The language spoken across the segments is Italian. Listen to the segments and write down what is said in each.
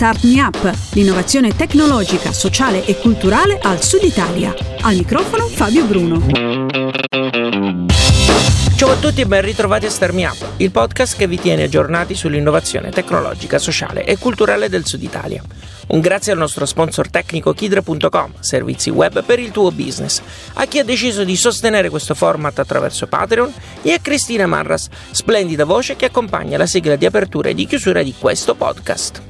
Start Me Up, l'innovazione tecnologica, sociale e culturale al Sud Italia. Al microfono Fabio Bruno. Ciao a tutti e ben ritrovati a Start Me Up, il podcast che vi tiene aggiornati sull'innovazione tecnologica, sociale e culturale del Sud Italia. Un grazie al nostro sponsor tecnico Kidre.com, servizi web per il tuo business, a chi ha deciso di sostenere questo format attraverso Patreon e a Cristina Marras, splendida voce che accompagna la sigla di apertura e di chiusura di questo podcast.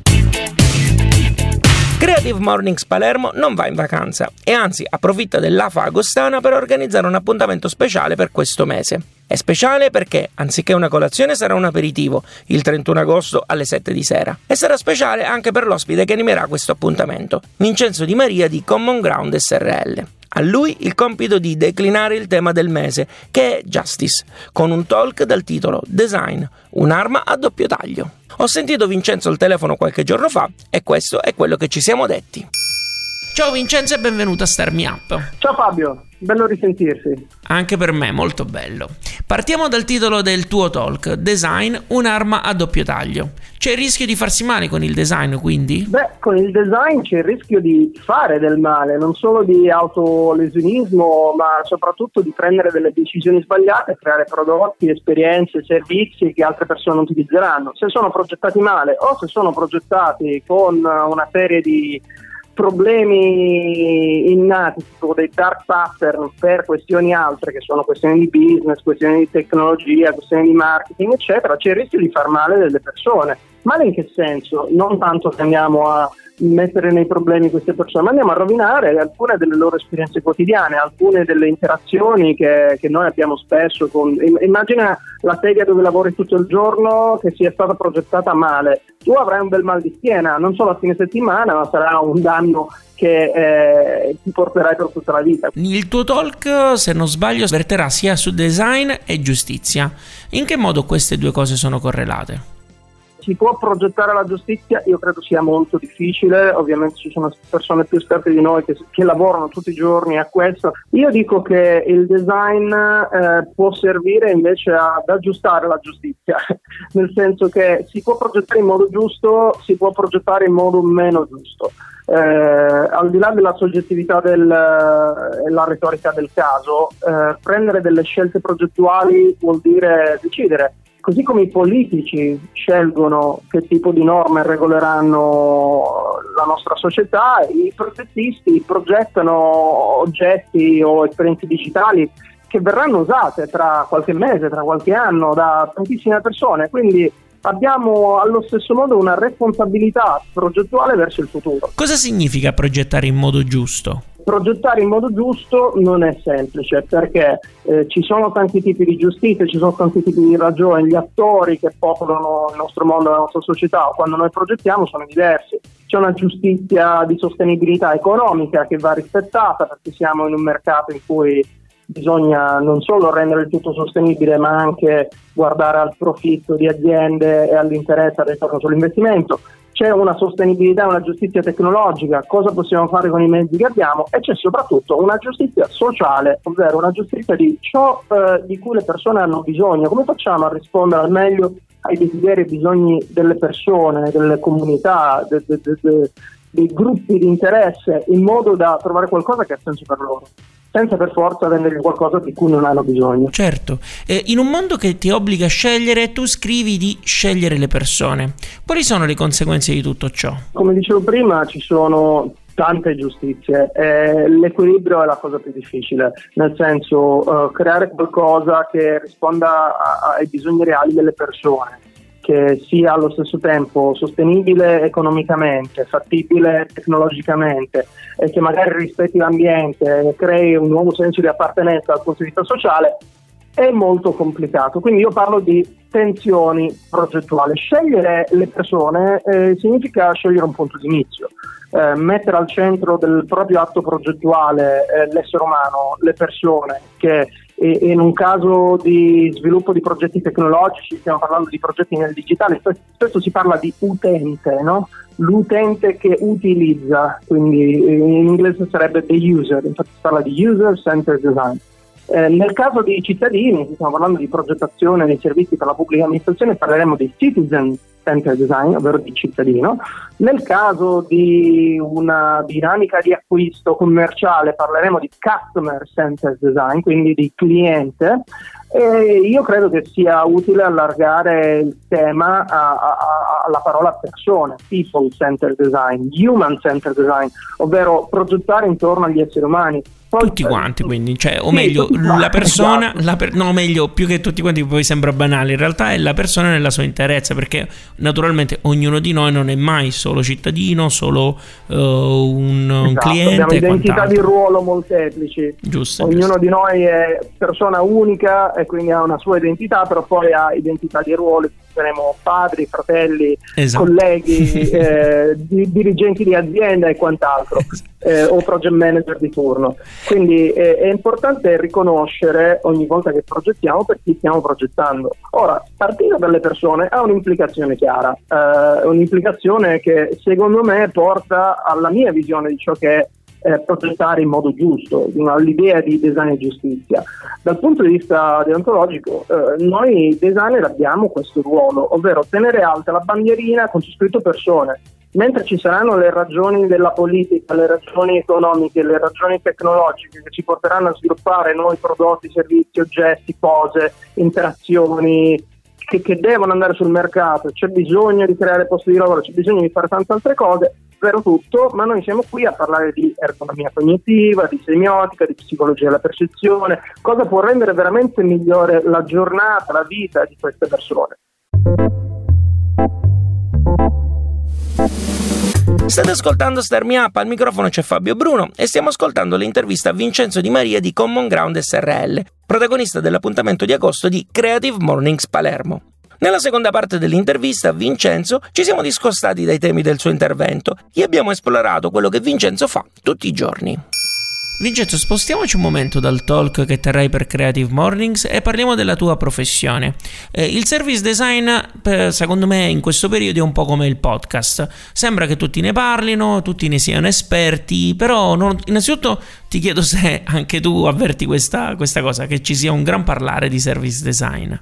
Creative Mornings Palermo non va in vacanza e anzi approfitta dell'AFA Agostana per organizzare un appuntamento speciale per questo mese. È speciale perché, anziché una colazione, sarà un aperitivo il 31 agosto alle 7 di sera. E sarà speciale anche per l'ospite che animerà questo appuntamento, Vincenzo Di Maria di Common Ground SRL. A lui il compito di declinare il tema del mese, che è Justice, con un talk dal titolo Design, un'arma a doppio taglio. Ho sentito Vincenzo al telefono qualche giorno fa e questo è quello che ci siamo detti. Ciao Vincenzo e benvenuto a Star Me Up. Ciao Fabio, bello risentirsi. Anche per me, molto bello. Partiamo dal titolo del tuo talk, Design, un'arma a doppio taglio. C'è il rischio di farsi male con il design, quindi? Beh, con il design c'è il rischio di fare del male, non solo di autolesionismo, ma soprattutto di prendere delle decisioni sbagliate, creare prodotti, esperienze, servizi che altre persone utilizzeranno. Se sono progettati male o se sono progettati con una serie di problemi innati, tipo dei dark pattern per questioni altre, che sono questioni di business, questioni di tecnologia, questioni di marketing, eccetera, c'è il rischio di far male delle persone. Male in che senso? Non tanto che andiamo a mettere nei problemi queste persone, ma andiamo a rovinare alcune delle loro esperienze quotidiane, alcune delle interazioni che, che noi abbiamo spesso. Con, immagina la sedia dove lavori tutto il giorno che sia stata progettata male. Tu avrai un bel mal di schiena, non solo a fine settimana, ma sarà un danno che eh, ti porterai per tutta la vita. Il tuo talk, se non sbaglio, verterà sia su design e giustizia. In che modo queste due cose sono correlate? Si può progettare la giustizia? Io credo sia molto difficile, ovviamente ci sono persone più esperte di noi che, che lavorano tutti i giorni a questo. Io dico che il design eh, può servire invece ad aggiustare la giustizia, nel senso che si può progettare in modo giusto, si può progettare in modo meno giusto. Eh, al di là della soggettività e della retorica del caso, eh, prendere delle scelte progettuali vuol dire decidere Così come i politici scelgono che tipo di norme regoleranno la nostra società, i progettisti progettano oggetti o esperienze digitali che verranno usate tra qualche mese, tra qualche anno da tantissime persone. Quindi abbiamo allo stesso modo una responsabilità progettuale verso il futuro. Cosa significa progettare in modo giusto? Progettare in modo giusto non è semplice perché eh, ci sono tanti tipi di giustizia, ci sono tanti tipi di ragioni, gli attori che popolano il nostro mondo, la nostra società, quando noi progettiamo sono diversi. C'è una giustizia di sostenibilità economica che va rispettata perché siamo in un mercato in cui bisogna non solo rendere il tutto sostenibile ma anche guardare al profitto di aziende e all'interesse al ritorno sull'investimento c'è una sostenibilità, una giustizia tecnologica, cosa possiamo fare con i mezzi che abbiamo? E c'è soprattutto una giustizia sociale, ovvero una giustizia di ciò eh, di cui le persone hanno bisogno, come facciamo a rispondere al meglio ai desideri e bisogni delle persone, delle comunità, de, de, de, dei gruppi di interesse in modo da trovare qualcosa che ha senso per loro senza per forza vendergli qualcosa di cui non hanno bisogno. Certo, eh, in un mondo che ti obbliga a scegliere, tu scrivi di scegliere le persone. Quali sono le conseguenze di tutto ciò? Come dicevo prima, ci sono tante giustizie. Eh, l'equilibrio è la cosa più difficile, nel senso uh, creare qualcosa che risponda a, ai bisogni reali delle persone che sia allo stesso tempo sostenibile economicamente, fattibile tecnologicamente e che magari rispetti l'ambiente e crei un nuovo senso di appartenenza dal punto di vista sociale è molto complicato. Quindi io parlo di tensioni progettuali. Scegliere le persone eh, significa scegliere un punto di inizio. Eh, mettere al centro del proprio atto progettuale eh, l'essere umano, le persone che in un caso di sviluppo di progetti tecnologici, stiamo parlando di progetti nel digitale, spesso si parla di utente, no? l'utente che utilizza, quindi in inglese sarebbe the user, infatti si parla di user-centered design. Eh, nel caso dei cittadini, stiamo parlando di progettazione dei servizi per la pubblica amministrazione, parleremo di citizen center design, ovvero di cittadino. Nel caso di una dinamica di acquisto commerciale parleremo di customer center design, quindi di cliente. E io credo che sia utile allargare il tema a, a, a, alla parola persone, people center design, human center design, ovvero progettare intorno agli esseri umani, poi, tutti quanti, quindi, cioè, o sì, meglio, la persona, esatto. la per, no, meglio, più che tutti quanti, poi sembra banale, in realtà è la persona nella sua interezza, perché naturalmente ognuno di noi non è mai solo cittadino, solo uh, un, esatto, un, cliente. Abbiamo identità di ruolo molteplici. Giusto. Ognuno giusto. di noi è persona unica e quindi ha una sua identità, però poi ha identità di ruolo saremo padri, fratelli, esatto. colleghi, eh, di, dirigenti di azienda e quant'altro, esatto. eh, o project manager di turno. Quindi eh, è importante riconoscere ogni volta che progettiamo per chi stiamo progettando. Ora, partire dalle persone ha un'implicazione chiara, eh, un'implicazione che secondo me porta alla mia visione di ciò che è eh, progettare in modo giusto, l'idea di design e giustizia. Dal punto di vista deontologico, eh, noi designer abbiamo questo ruolo, ovvero tenere alta la bandierina con su scritto persone, mentre ci saranno le ragioni della politica, le ragioni economiche, le ragioni tecnologiche che ci porteranno a sviluppare nuovi prodotti, servizi, oggetti, cose, interazioni che devono andare sul mercato, c'è bisogno di creare posti di lavoro, c'è bisogno di fare tante altre cose, vero tutto, ma noi siamo qui a parlare di ergonomia cognitiva, di semiotica, di psicologia della percezione, cosa può rendere veramente migliore la giornata, la vita di queste persone. State ascoltando Starmi Up, al microfono c'è Fabio Bruno e stiamo ascoltando l'intervista a Vincenzo Di Maria di Common Ground SRL, protagonista dell'appuntamento di agosto di Creative Mornings Palermo. Nella seconda parte dell'intervista a Vincenzo ci siamo discostati dai temi del suo intervento e abbiamo esplorato quello che Vincenzo fa tutti i giorni. Vincenzo, spostiamoci un momento dal talk che terrai per Creative Mornings e parliamo della tua professione. Eh, il service design, secondo me, in questo periodo è un po' come il podcast. Sembra che tutti ne parlino, tutti ne siano esperti, però non, innanzitutto ti chiedo se anche tu avverti questa, questa cosa, che ci sia un gran parlare di service design.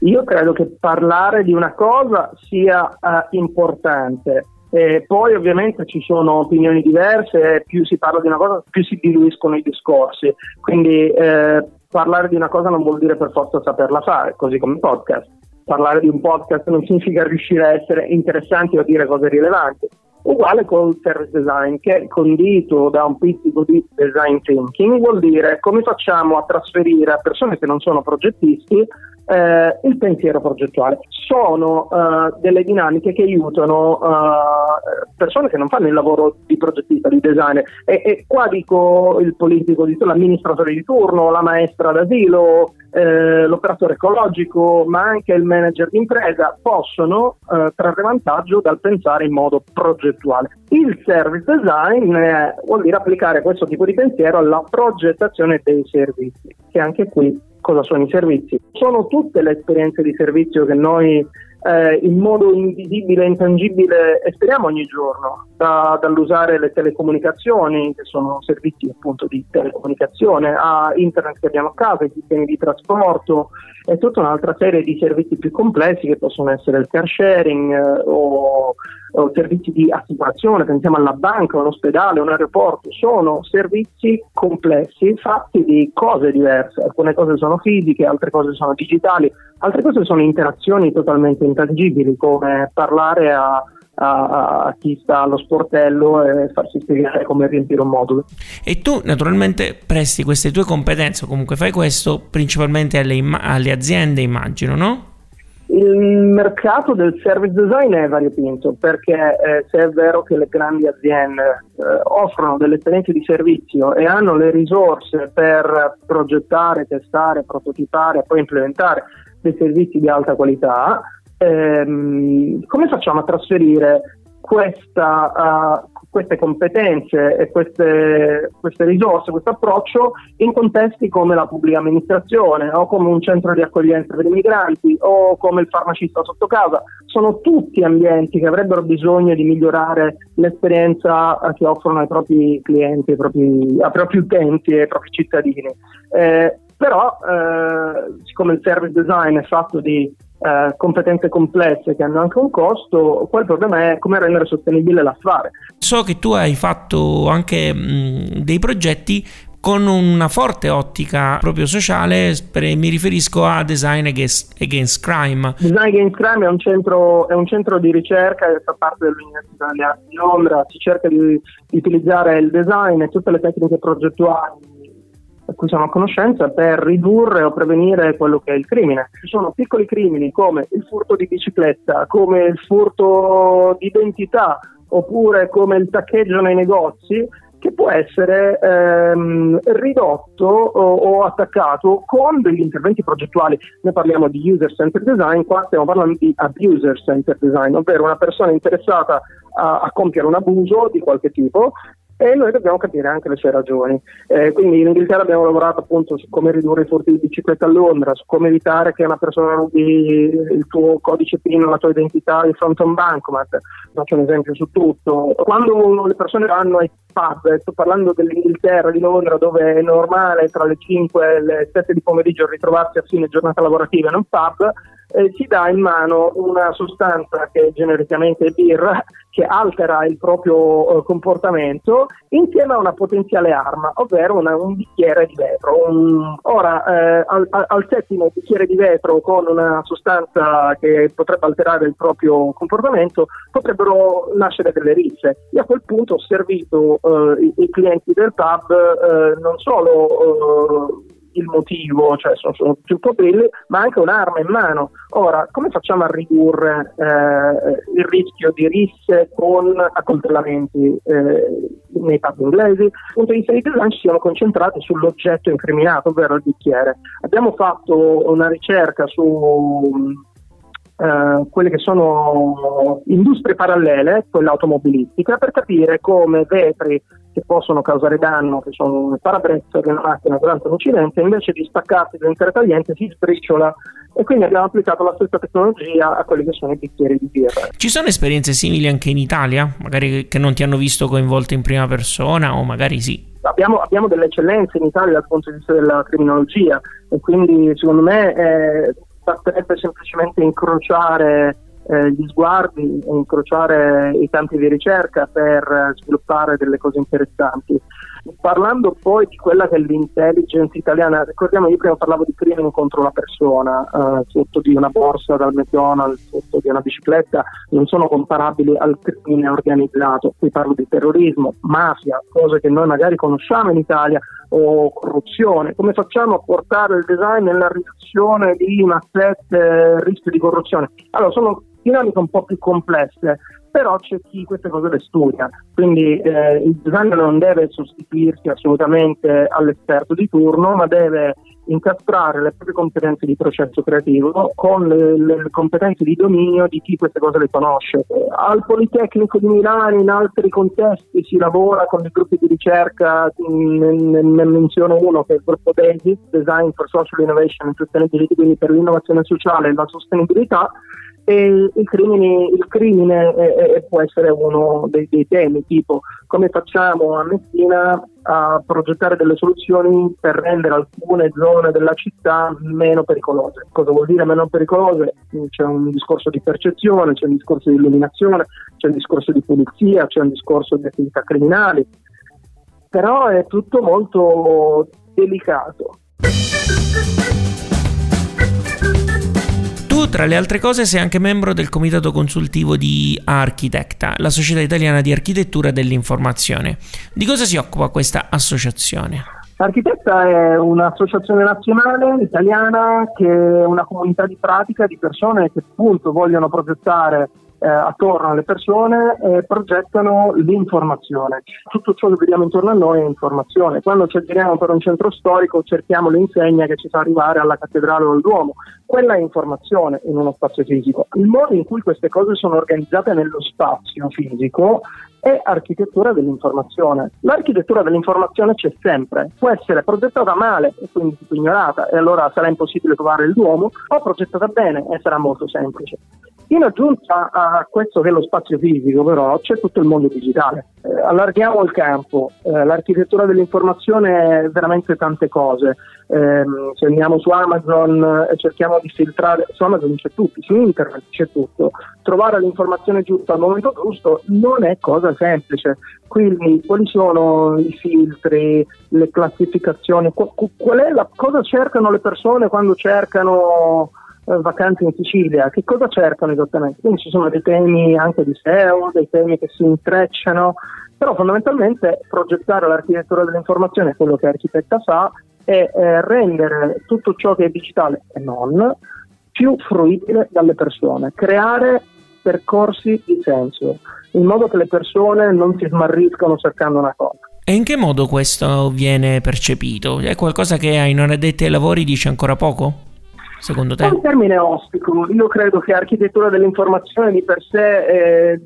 Io credo che parlare di una cosa sia uh, importante, e poi ovviamente ci sono opinioni diverse, più si parla di una cosa più si diluiscono i discorsi, quindi eh, parlare di una cosa non vuol dire per forza saperla fare, così come il podcast. Parlare di un podcast non significa riuscire a essere interessanti o a dire cose rilevanti. Uguale col service design, che condito da un pizzico di design thinking, vuol dire come facciamo a trasferire a persone che non sono progettisti eh, il pensiero progettuale. Sono eh, delle dinamiche che aiutano eh, persone che non fanno il lavoro di progettista, di designer. E, e qua dico il politico, dico l'amministratore di turno, la maestra d'asilo, eh, l'operatore ecologico, ma anche il manager di impresa possono eh, trarre vantaggio dal pensare in modo progettuale. Il service design eh, vuol dire applicare questo tipo di pensiero alla progettazione dei servizi, che anche qui cosa sono i servizi. Sono tutte le esperienze di servizio che noi eh, in modo invisibile e intangibile esperiamo ogni giorno, da, dall'usare le telecomunicazioni, che sono servizi appunto di telecomunicazione, a internet che abbiamo a casa, i sistemi di trasporto e tutta un'altra serie di servizi più complessi che possono essere il car sharing eh, o o servizi di assicurazione, pensiamo alla banca, all'ospedale, un aeroporto, sono servizi complessi fatti di cose diverse, alcune cose sono fisiche, altre cose sono digitali, altre cose sono interazioni totalmente intangibili come parlare a a, a, chi sta allo sportello e farsi spiegare come riempire un modulo. E tu naturalmente presti queste tue competenze, o comunque fai questo principalmente alle, alle aziende, immagino, no? Il mercato del service design è variopinto perché eh, se è vero che le grandi aziende eh, offrono delle esperienze di servizio e hanno le risorse per progettare, testare, prototipare e poi implementare dei servizi di alta qualità, ehm, come facciamo a trasferire questa, uh, queste competenze e queste, queste, risorse, questo approccio in contesti come la pubblica amministrazione o come un centro di accoglienza per i migranti o come il farmacista sotto casa. Sono tutti ambienti che avrebbero bisogno di migliorare l'esperienza che offrono ai propri clienti, ai propri, ai propri utenti e ai propri cittadini. Eh, però eh, siccome il service design è fatto di eh, competenze complesse che hanno anche un costo, poi il problema è come rendere sostenibile l'affare. So che tu hai fatto anche mh, dei progetti con una forte ottica proprio sociale, mi riferisco a Design Against, Against Crime. Design Against Crime è un, centro, è un centro di ricerca che fa parte dell'Università di Londra, si cerca di, di utilizzare il design e tutte le tecniche progettuali a cui siamo a conoscenza per ridurre o prevenire quello che è il crimine. Ci sono piccoli crimini come il furto di bicicletta, come il furto di identità oppure come il taccheggio nei negozi che può essere ehm, ridotto o, o, attaccato con degli interventi progettuali. Noi parliamo di user-centered design, qua stiamo parlando di abuser-centered design, ovvero una persona interessata a, a compiere un abuso di qualche tipo e noi dobbiamo capire anche le sue ragioni. Eh, quindi in Inghilterra abbiamo lavorato appunto su come ridurre i furti di bicicletta a Londra, su come evitare che una persona rubi il tuo codice PIN, la tua identità di fronte a un bancomat. Faccio un esempio su tutto. Quando le persone vanno ai pub, sto parlando dell'Inghilterra, di Londra, dove è normale tra le 5 e le 7 di pomeriggio ritrovarsi a fine giornata lavorativa in un pub, eh, si dà in mano una sostanza che genericamente è birra, che altera il proprio eh, comportamento, insieme a una potenziale arma, ovvero una, un bicchiere di vetro. Un, ora, eh, al, al, settimo bicchiere di vetro con una sostanza che potrebbe alterare il proprio comportamento, potrebbero nascere delle risse. Io a quel punto ho servito eh, i, i, clienti del pub eh, non solo eh, il motivo, cioè sono, sono più coprili, ma anche un'arma in mano. Ora, come facciamo a ridurre eh, il rischio di risse con accoltellamenti eh, nei pub inglesi? Dal punto di vista di design ci siamo concentrati sull'oggetto incriminato, ovvero il bicchiere. Abbiamo fatto una ricerca su Uh, quelle che sono industrie parallele, quella automobilistica, per capire come vetri che possono causare danno, che sono il parabrezza di una macchina durante un incidente, invece di staccarsi dall'intero tagliente si sbriciola e quindi abbiamo applicato la stessa tecnologia a quelli che sono i bicchieri di birra. Ci sono esperienze simili anche in Italia, magari che non ti hanno visto coinvolto in prima persona o magari sì? Abbiamo, abbiamo delle eccellenze in Italia dal punto di vista della criminologia e quindi secondo me eh, basterebbe semplicemente incrociare eh, gli sguardi incrociare i campi di ricerca per eh, sviluppare delle cose interessanti. Parlando poi di quella che è l'intelligence italiana, ricordiamo io prima parlavo di crimine contro la persona, eh, sotto di una borsa dal McDonald's, sotto di una bicicletta, non sono comparabili al crimine organizzato. Qui parlo di terrorismo, mafia, cose che noi magari conosciamo in Italia, o corruzione. Come facciamo a portare il design nella riduzione di un asset eh, rischio di corruzione? Allora, sono dinamiche un po' più complesse, però c'è chi queste cose le studia, quindi eh, il designer non deve sostituirsi assolutamente all'esperto di turno, ma deve incastrare le proprie competenze di processo creativo con le, le, competenze di dominio di chi queste cose le conosce. Al Politecnico di Milano, in altri contesti, si lavora con i gruppi di ricerca, ne, ne menzono uno che è il gruppo DESI, Design for Social Innovation and Sustainability, quindi per l'innovazione sociale e la sostenibilità, e il crimine, il crimine è, può essere uno dei, dei, temi, tipo come facciamo a Messina a progettare delle soluzioni per rendere alcune zone della città meno pericolose. Cosa vuol dire meno pericolose? C'è un discorso di percezione, c'è un discorso di illuminazione, c'è un discorso di pulizia, c'è un discorso di attività criminali, però è tutto molto delicato. Tra le altre cose, sei anche membro del comitato consultivo di Architecta, la società italiana di architettura dell'informazione. Di cosa si occupa questa associazione? Architecta è un'associazione nazionale italiana che è una comunità di pratica di persone che appunto vogliono progettare eh, attorno alle persone e progettano l'informazione. Tutto ciò che vediamo intorno a noi è informazione. Quando ci giriamo per un centro storico cerchiamo l'insegna che ci fa arrivare alla cattedrale o al Duomo. Quella è informazione in uno spazio fisico. Il modo in cui queste cose sono organizzate nello spazio fisico è architettura dell'informazione. L'architettura dell'informazione c'è sempre, può essere progettata male e quindi ignorata e allora sarà impossibile trovare il Duomo, o progettata bene e sarà molto semplice. In aggiunta a questo che è lo spazio fisico, però, c'è tutto il mondo digitale. Eh, allarghiamo il campo, eh, l'architettura dell'informazione è veramente tante cose. Eh, se andiamo su Amazon e cerchiamo di filtrare, su Amazon c'è tutto, su internet c'è tutto. Trovare l'informazione giusta al momento giusto non è cosa semplice. Quindi, quali sono i filtri, le classificazioni? Qual è la, cosa cercano le persone quando cercano eh, vacanze in Sicilia, che cosa cercano esattamente? Quindi ci sono dei temi anche di SEO, dei temi che si intrecciano, però fondamentalmente progettare l'architettura dell'informazione, quello che Architetta fa, è eh, rendere tutto ciò che è digitale e non più fruibile dalle persone, creare percorsi di senso, in modo che le persone non si smarriscono cercando una cosa. E in che modo questo viene percepito? È qualcosa che ai non addetti ai lavori dice ancora poco? Secondo te? È un termine ostico, io credo che architettura dell'informazione di per sé eh,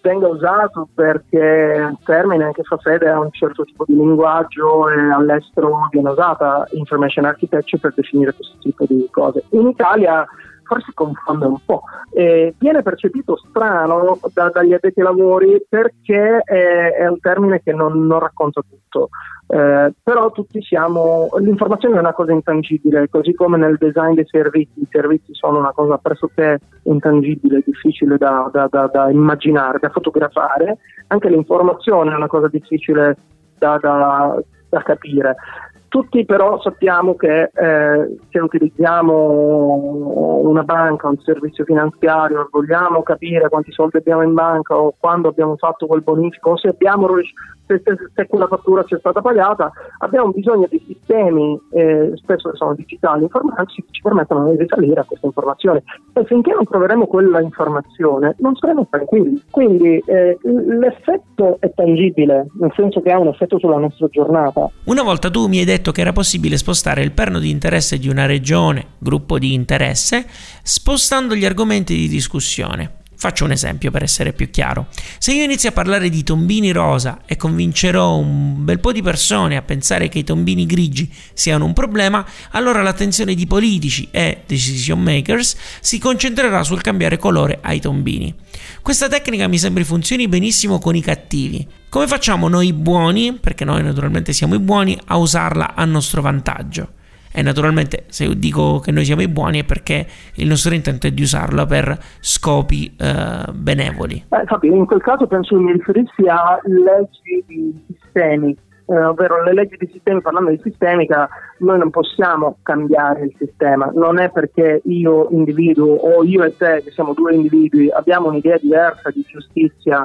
venga usato perché è un termine che fa fede a un certo tipo di linguaggio e all'estero viene usata information architecture per definire questo tipo di cose. In Italia forse confonde un po'. Eh, viene percepito strano da, dagli addetti ai lavori perché è, è un termine che non, non racconta tutto. Eh, però tutti siamo, l'informazione è una cosa intangibile, così come nel design dei servizi, i servizi sono una cosa pressoché intangibile, difficile da, da, da, da immaginare, da fotografare, anche l'informazione è una cosa difficile da, capire. Tutti però sappiamo che eh, se utilizziamo una banca, un servizio finanziario, vogliamo capire quanti soldi abbiamo in banca o quando abbiamo fatto quel bonifico o se abbiamo se, se, se quella fattura ci è stata pagata, abbiamo bisogno di sistemi, eh, spesso sono digitali, informatici, che ci permettono di risalire a questa informazione. E finché non troveremo quella informazione, non saremo tranquilli. Quindi eh, l'effetto è tangibile, nel senso che ha un effetto sulla nostra giornata. Una volta tu mi hai detto che era possibile spostare il perno di interesse di una regione, gruppo di interesse, spostando gli argomenti di discussione. Faccio un esempio per essere più chiaro. Se io inizio a parlare di tombini rosa e convincerò un bel po' di persone a pensare che i tombini grigi siano un problema, allora l'attenzione di politici e decision makers si concentrerà sul cambiare colore ai tombini. Questa tecnica mi sembra funzioni benissimo con i cattivi. Come facciamo noi buoni, perché noi naturalmente siamo i buoni, a usarla a nostro vantaggio? E naturalmente se io dico che noi siamo i buoni è perché il nostro intento è di usarla per scopi eh, benevoli. Eh, Fabio, in quel caso penso che mi riferissi a leggi di sistemi, eh, ovvero le leggi di sistemi, parlando di sistemica, noi non possiamo cambiare il sistema, non è perché io individuo o io e te, che siamo due individui, abbiamo un'idea diversa di giustizia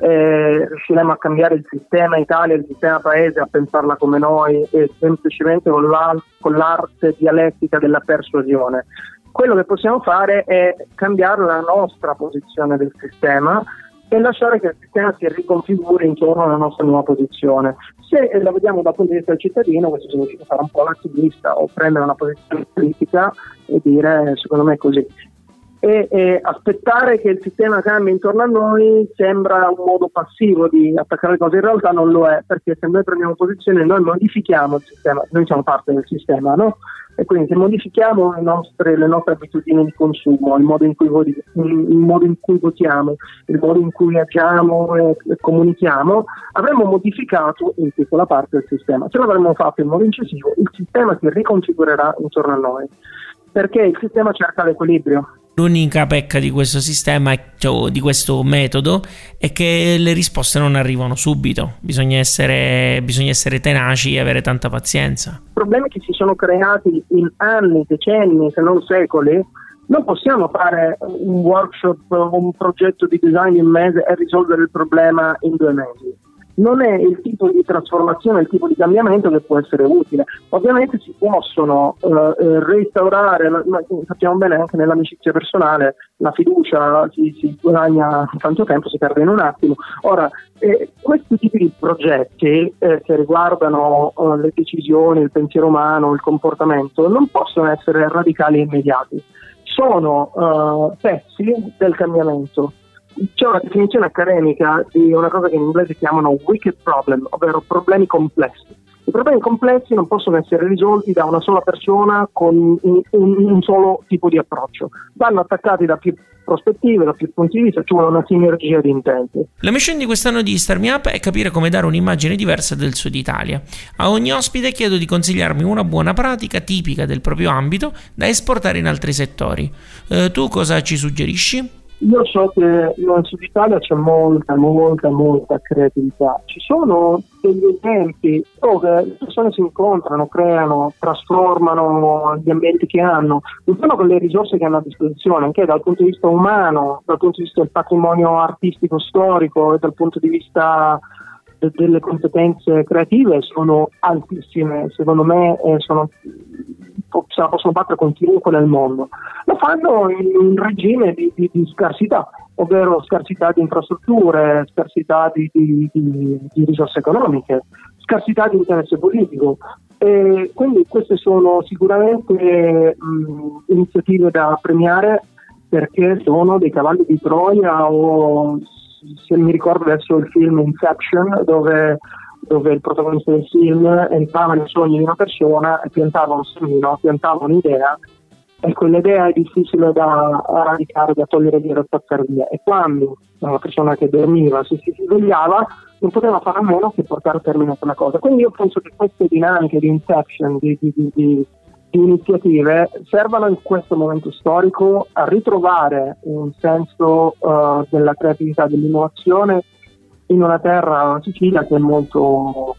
eh, riusciremo a cambiare il sistema Italia, il sistema paese, a pensarla come noi e semplicemente con, con l'arte dialettica della persuasione. Quello che possiamo fare è cambiare la nostra posizione del sistema e lasciare che il sistema si riconfiguri intorno alla nostra nuova posizione. Se la vediamo dal punto di vista del cittadino, questo significa fare un po' l'attivista o prendere una posizione politica e dire secondo me è così e, e, aspettare che il sistema cambi intorno a noi sembra un modo passivo di attaccare le cose, in realtà non lo è, perché se noi prendiamo posizione noi modifichiamo il sistema, noi siamo parte del sistema, no? E quindi se modifichiamo le nostre, le nostre abitudini di consumo, il modo, in cui, il modo in cui votiamo, il modo in cui agiamo e, e comunichiamo, avremmo modificato in piccola parte il sistema. Se l'avremmo fatto in modo incisivo, il sistema si riconfigurerà intorno a noi, perché il sistema cerca l'equilibrio L'unica pecca di questo sistema, cioè di questo metodo, è che le risposte non arrivano subito. Bisogna essere, bisogna essere tenaci e avere tanta pazienza. Problemi che si sono creati in anni, decenni, se non secoli, non possiamo fare un workshop o un progetto di design in mese e risolvere il problema in due mesi non è il tipo di trasformazione, il tipo di cambiamento che può essere utile. Ovviamente si possono eh, eh restaurare, ma sappiamo bene anche nell'amicizia personale, la fiducia si, si guadagna tanto tempo, si perde in un attimo. Ora, eh, questi tipi di progetti eh, che riguardano eh, le decisioni, il pensiero umano, il comportamento, non possono essere radicali e immediati. Sono eh, pezzi del cambiamento c'è una definizione accademica di una cosa che in inglese chiamano wicked problem, ovvero problemi complessi. I problemi complessi non possono essere risolti da una sola persona con un, un, un solo tipo di approccio, vanno attaccati da più prospettive, da più punti di vista, ci vuole una sinergia di intenti. La mission di quest'anno di Star Me Up è capire come dare un'immagine diversa del Sud Italia. A ogni ospite chiedo di consigliarmi una buona pratica tipica del proprio ambito da esportare in altri settori. Eh, tu cosa ci suggerisci? Io so che nel Sud Italia c'è molta, molta, molta creatività. Ci sono degli esempi dove le persone si incontrano, creano, trasformano gli ambienti che hanno, non solo con le risorse che hanno a disposizione, anche dal punto di vista umano, dal punto di vista del patrimonio artistico storico e dal punto di vista delle competenze creative sono altissime, secondo me eh, sono se la possono battere con chiunque nel mondo. Lo fanno in un regime di, di, di scarsità, ovvero scarsità di infrastrutture, scarsità di, di risorse economiche, scarsità di interesse politico. E quindi queste sono sicuramente mh, iniziative da premiare perché sono dei cavalli di Troia o se mi ricordo adesso il film Inception dove dove il protagonista del film entrava nei sogni di una persona e piantava un semino, piantava un'idea e quell'idea è difficile da radicare, da togliere via, da spazzare via. E quando una persona che dormiva si, si svegliava, non poteva fare a meno che portare a termine quella cosa. Quindi io penso che queste dinamiche di inception, di, di, di, di iniziative servano in questo momento storico a ritrovare un senso uh, della creatività, dell'innovazione in una terra, una Sicilia che è molto,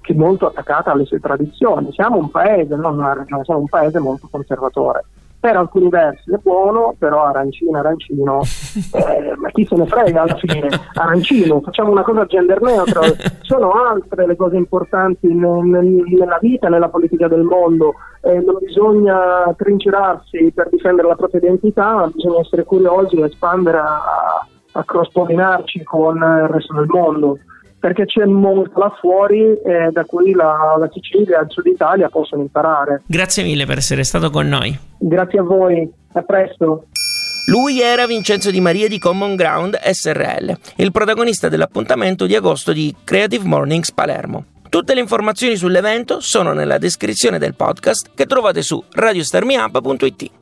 che è molto attaccata alle sue tradizioni. Siamo un paese, non una regione, siamo un paese molto conservatore. Per alcuni versi è buono, però arancino, arancino, eh, ma chi se ne frega alla fine? Arancino, facciamo una cosa gender neutral. Sono altre le cose importanti nella vita, nella politica del mondo. Eh, non bisogna trincerarsi per difendere la propria identità, ma bisogna essere curiosi e espandere a, a cross-pollinarci con il resto del mondo, perché c'è molto là fuori eh, da cui la, la Sicilia e il Sud Italia possono imparare. Grazie mille per essere stato con noi. Grazie a voi, a presto. Lui era Vincenzo Di Maria di Common Ground SRL, il protagonista dell'appuntamento di agosto di Creative Mornings Palermo. Tutte le informazioni sull'evento sono nella descrizione del podcast che trovate su radiostarmiup.it.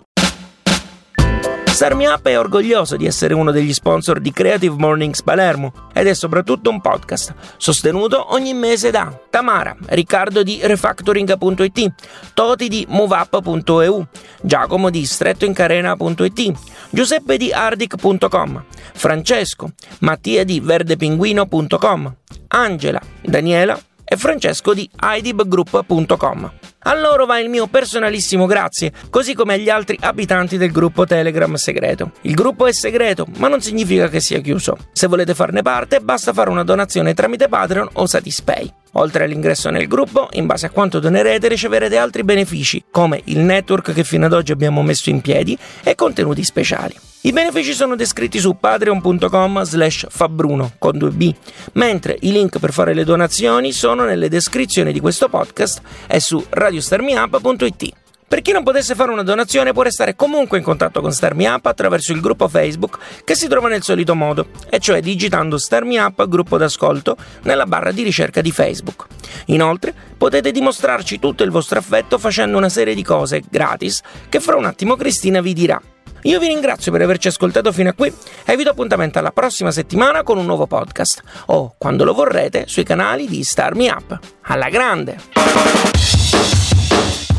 Starmi Up è orgoglioso di essere uno degli sponsor di Creative Mornings Palermo ed è soprattutto un podcast sostenuto ogni mese da Tamara, Riccardo di Refactoring.it, Toti di MoveUp.eu, Giacomo di StrettoIncarena.it, Giuseppe di Ardic.com, Francesco, Mattia di VerdePinguino.com, Angela, Daniela e Francesco di idibgroup.com. A loro va il mio personalissimo grazie, così come agli altri abitanti del gruppo Telegram segreto. Il gruppo è segreto, ma non significa che sia chiuso. Se volete farne parte, basta fare una donazione tramite Patreon o Satispay. Oltre all'ingresso nel gruppo, in base a quanto donerete riceverete altri benefici, come il network che fino ad oggi abbiamo messo in piedi e contenuti speciali. I benefici sono descritti su patreon.com slash fabbruno con 2b, mentre i link per fare le donazioni sono nelle descrizioni di questo podcast e su radiostarmiup.it. Per chi non potesse fare una donazione può restare comunque in contatto con Starmi Up attraverso il gruppo Facebook che si trova nel solito modo, e cioè digitando Starmi Up gruppo d'ascolto nella barra di ricerca di Facebook. Inoltre potete dimostrarci tutto il vostro affetto facendo una serie di cose gratis che fra un attimo Cristina vi dirà. Io vi ringrazio per averci ascoltato fino a qui e vi do appuntamento alla prossima settimana con un nuovo podcast o, quando lo vorrete, sui canali di Star Me Up. Alla grande!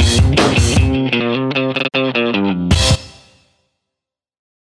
Música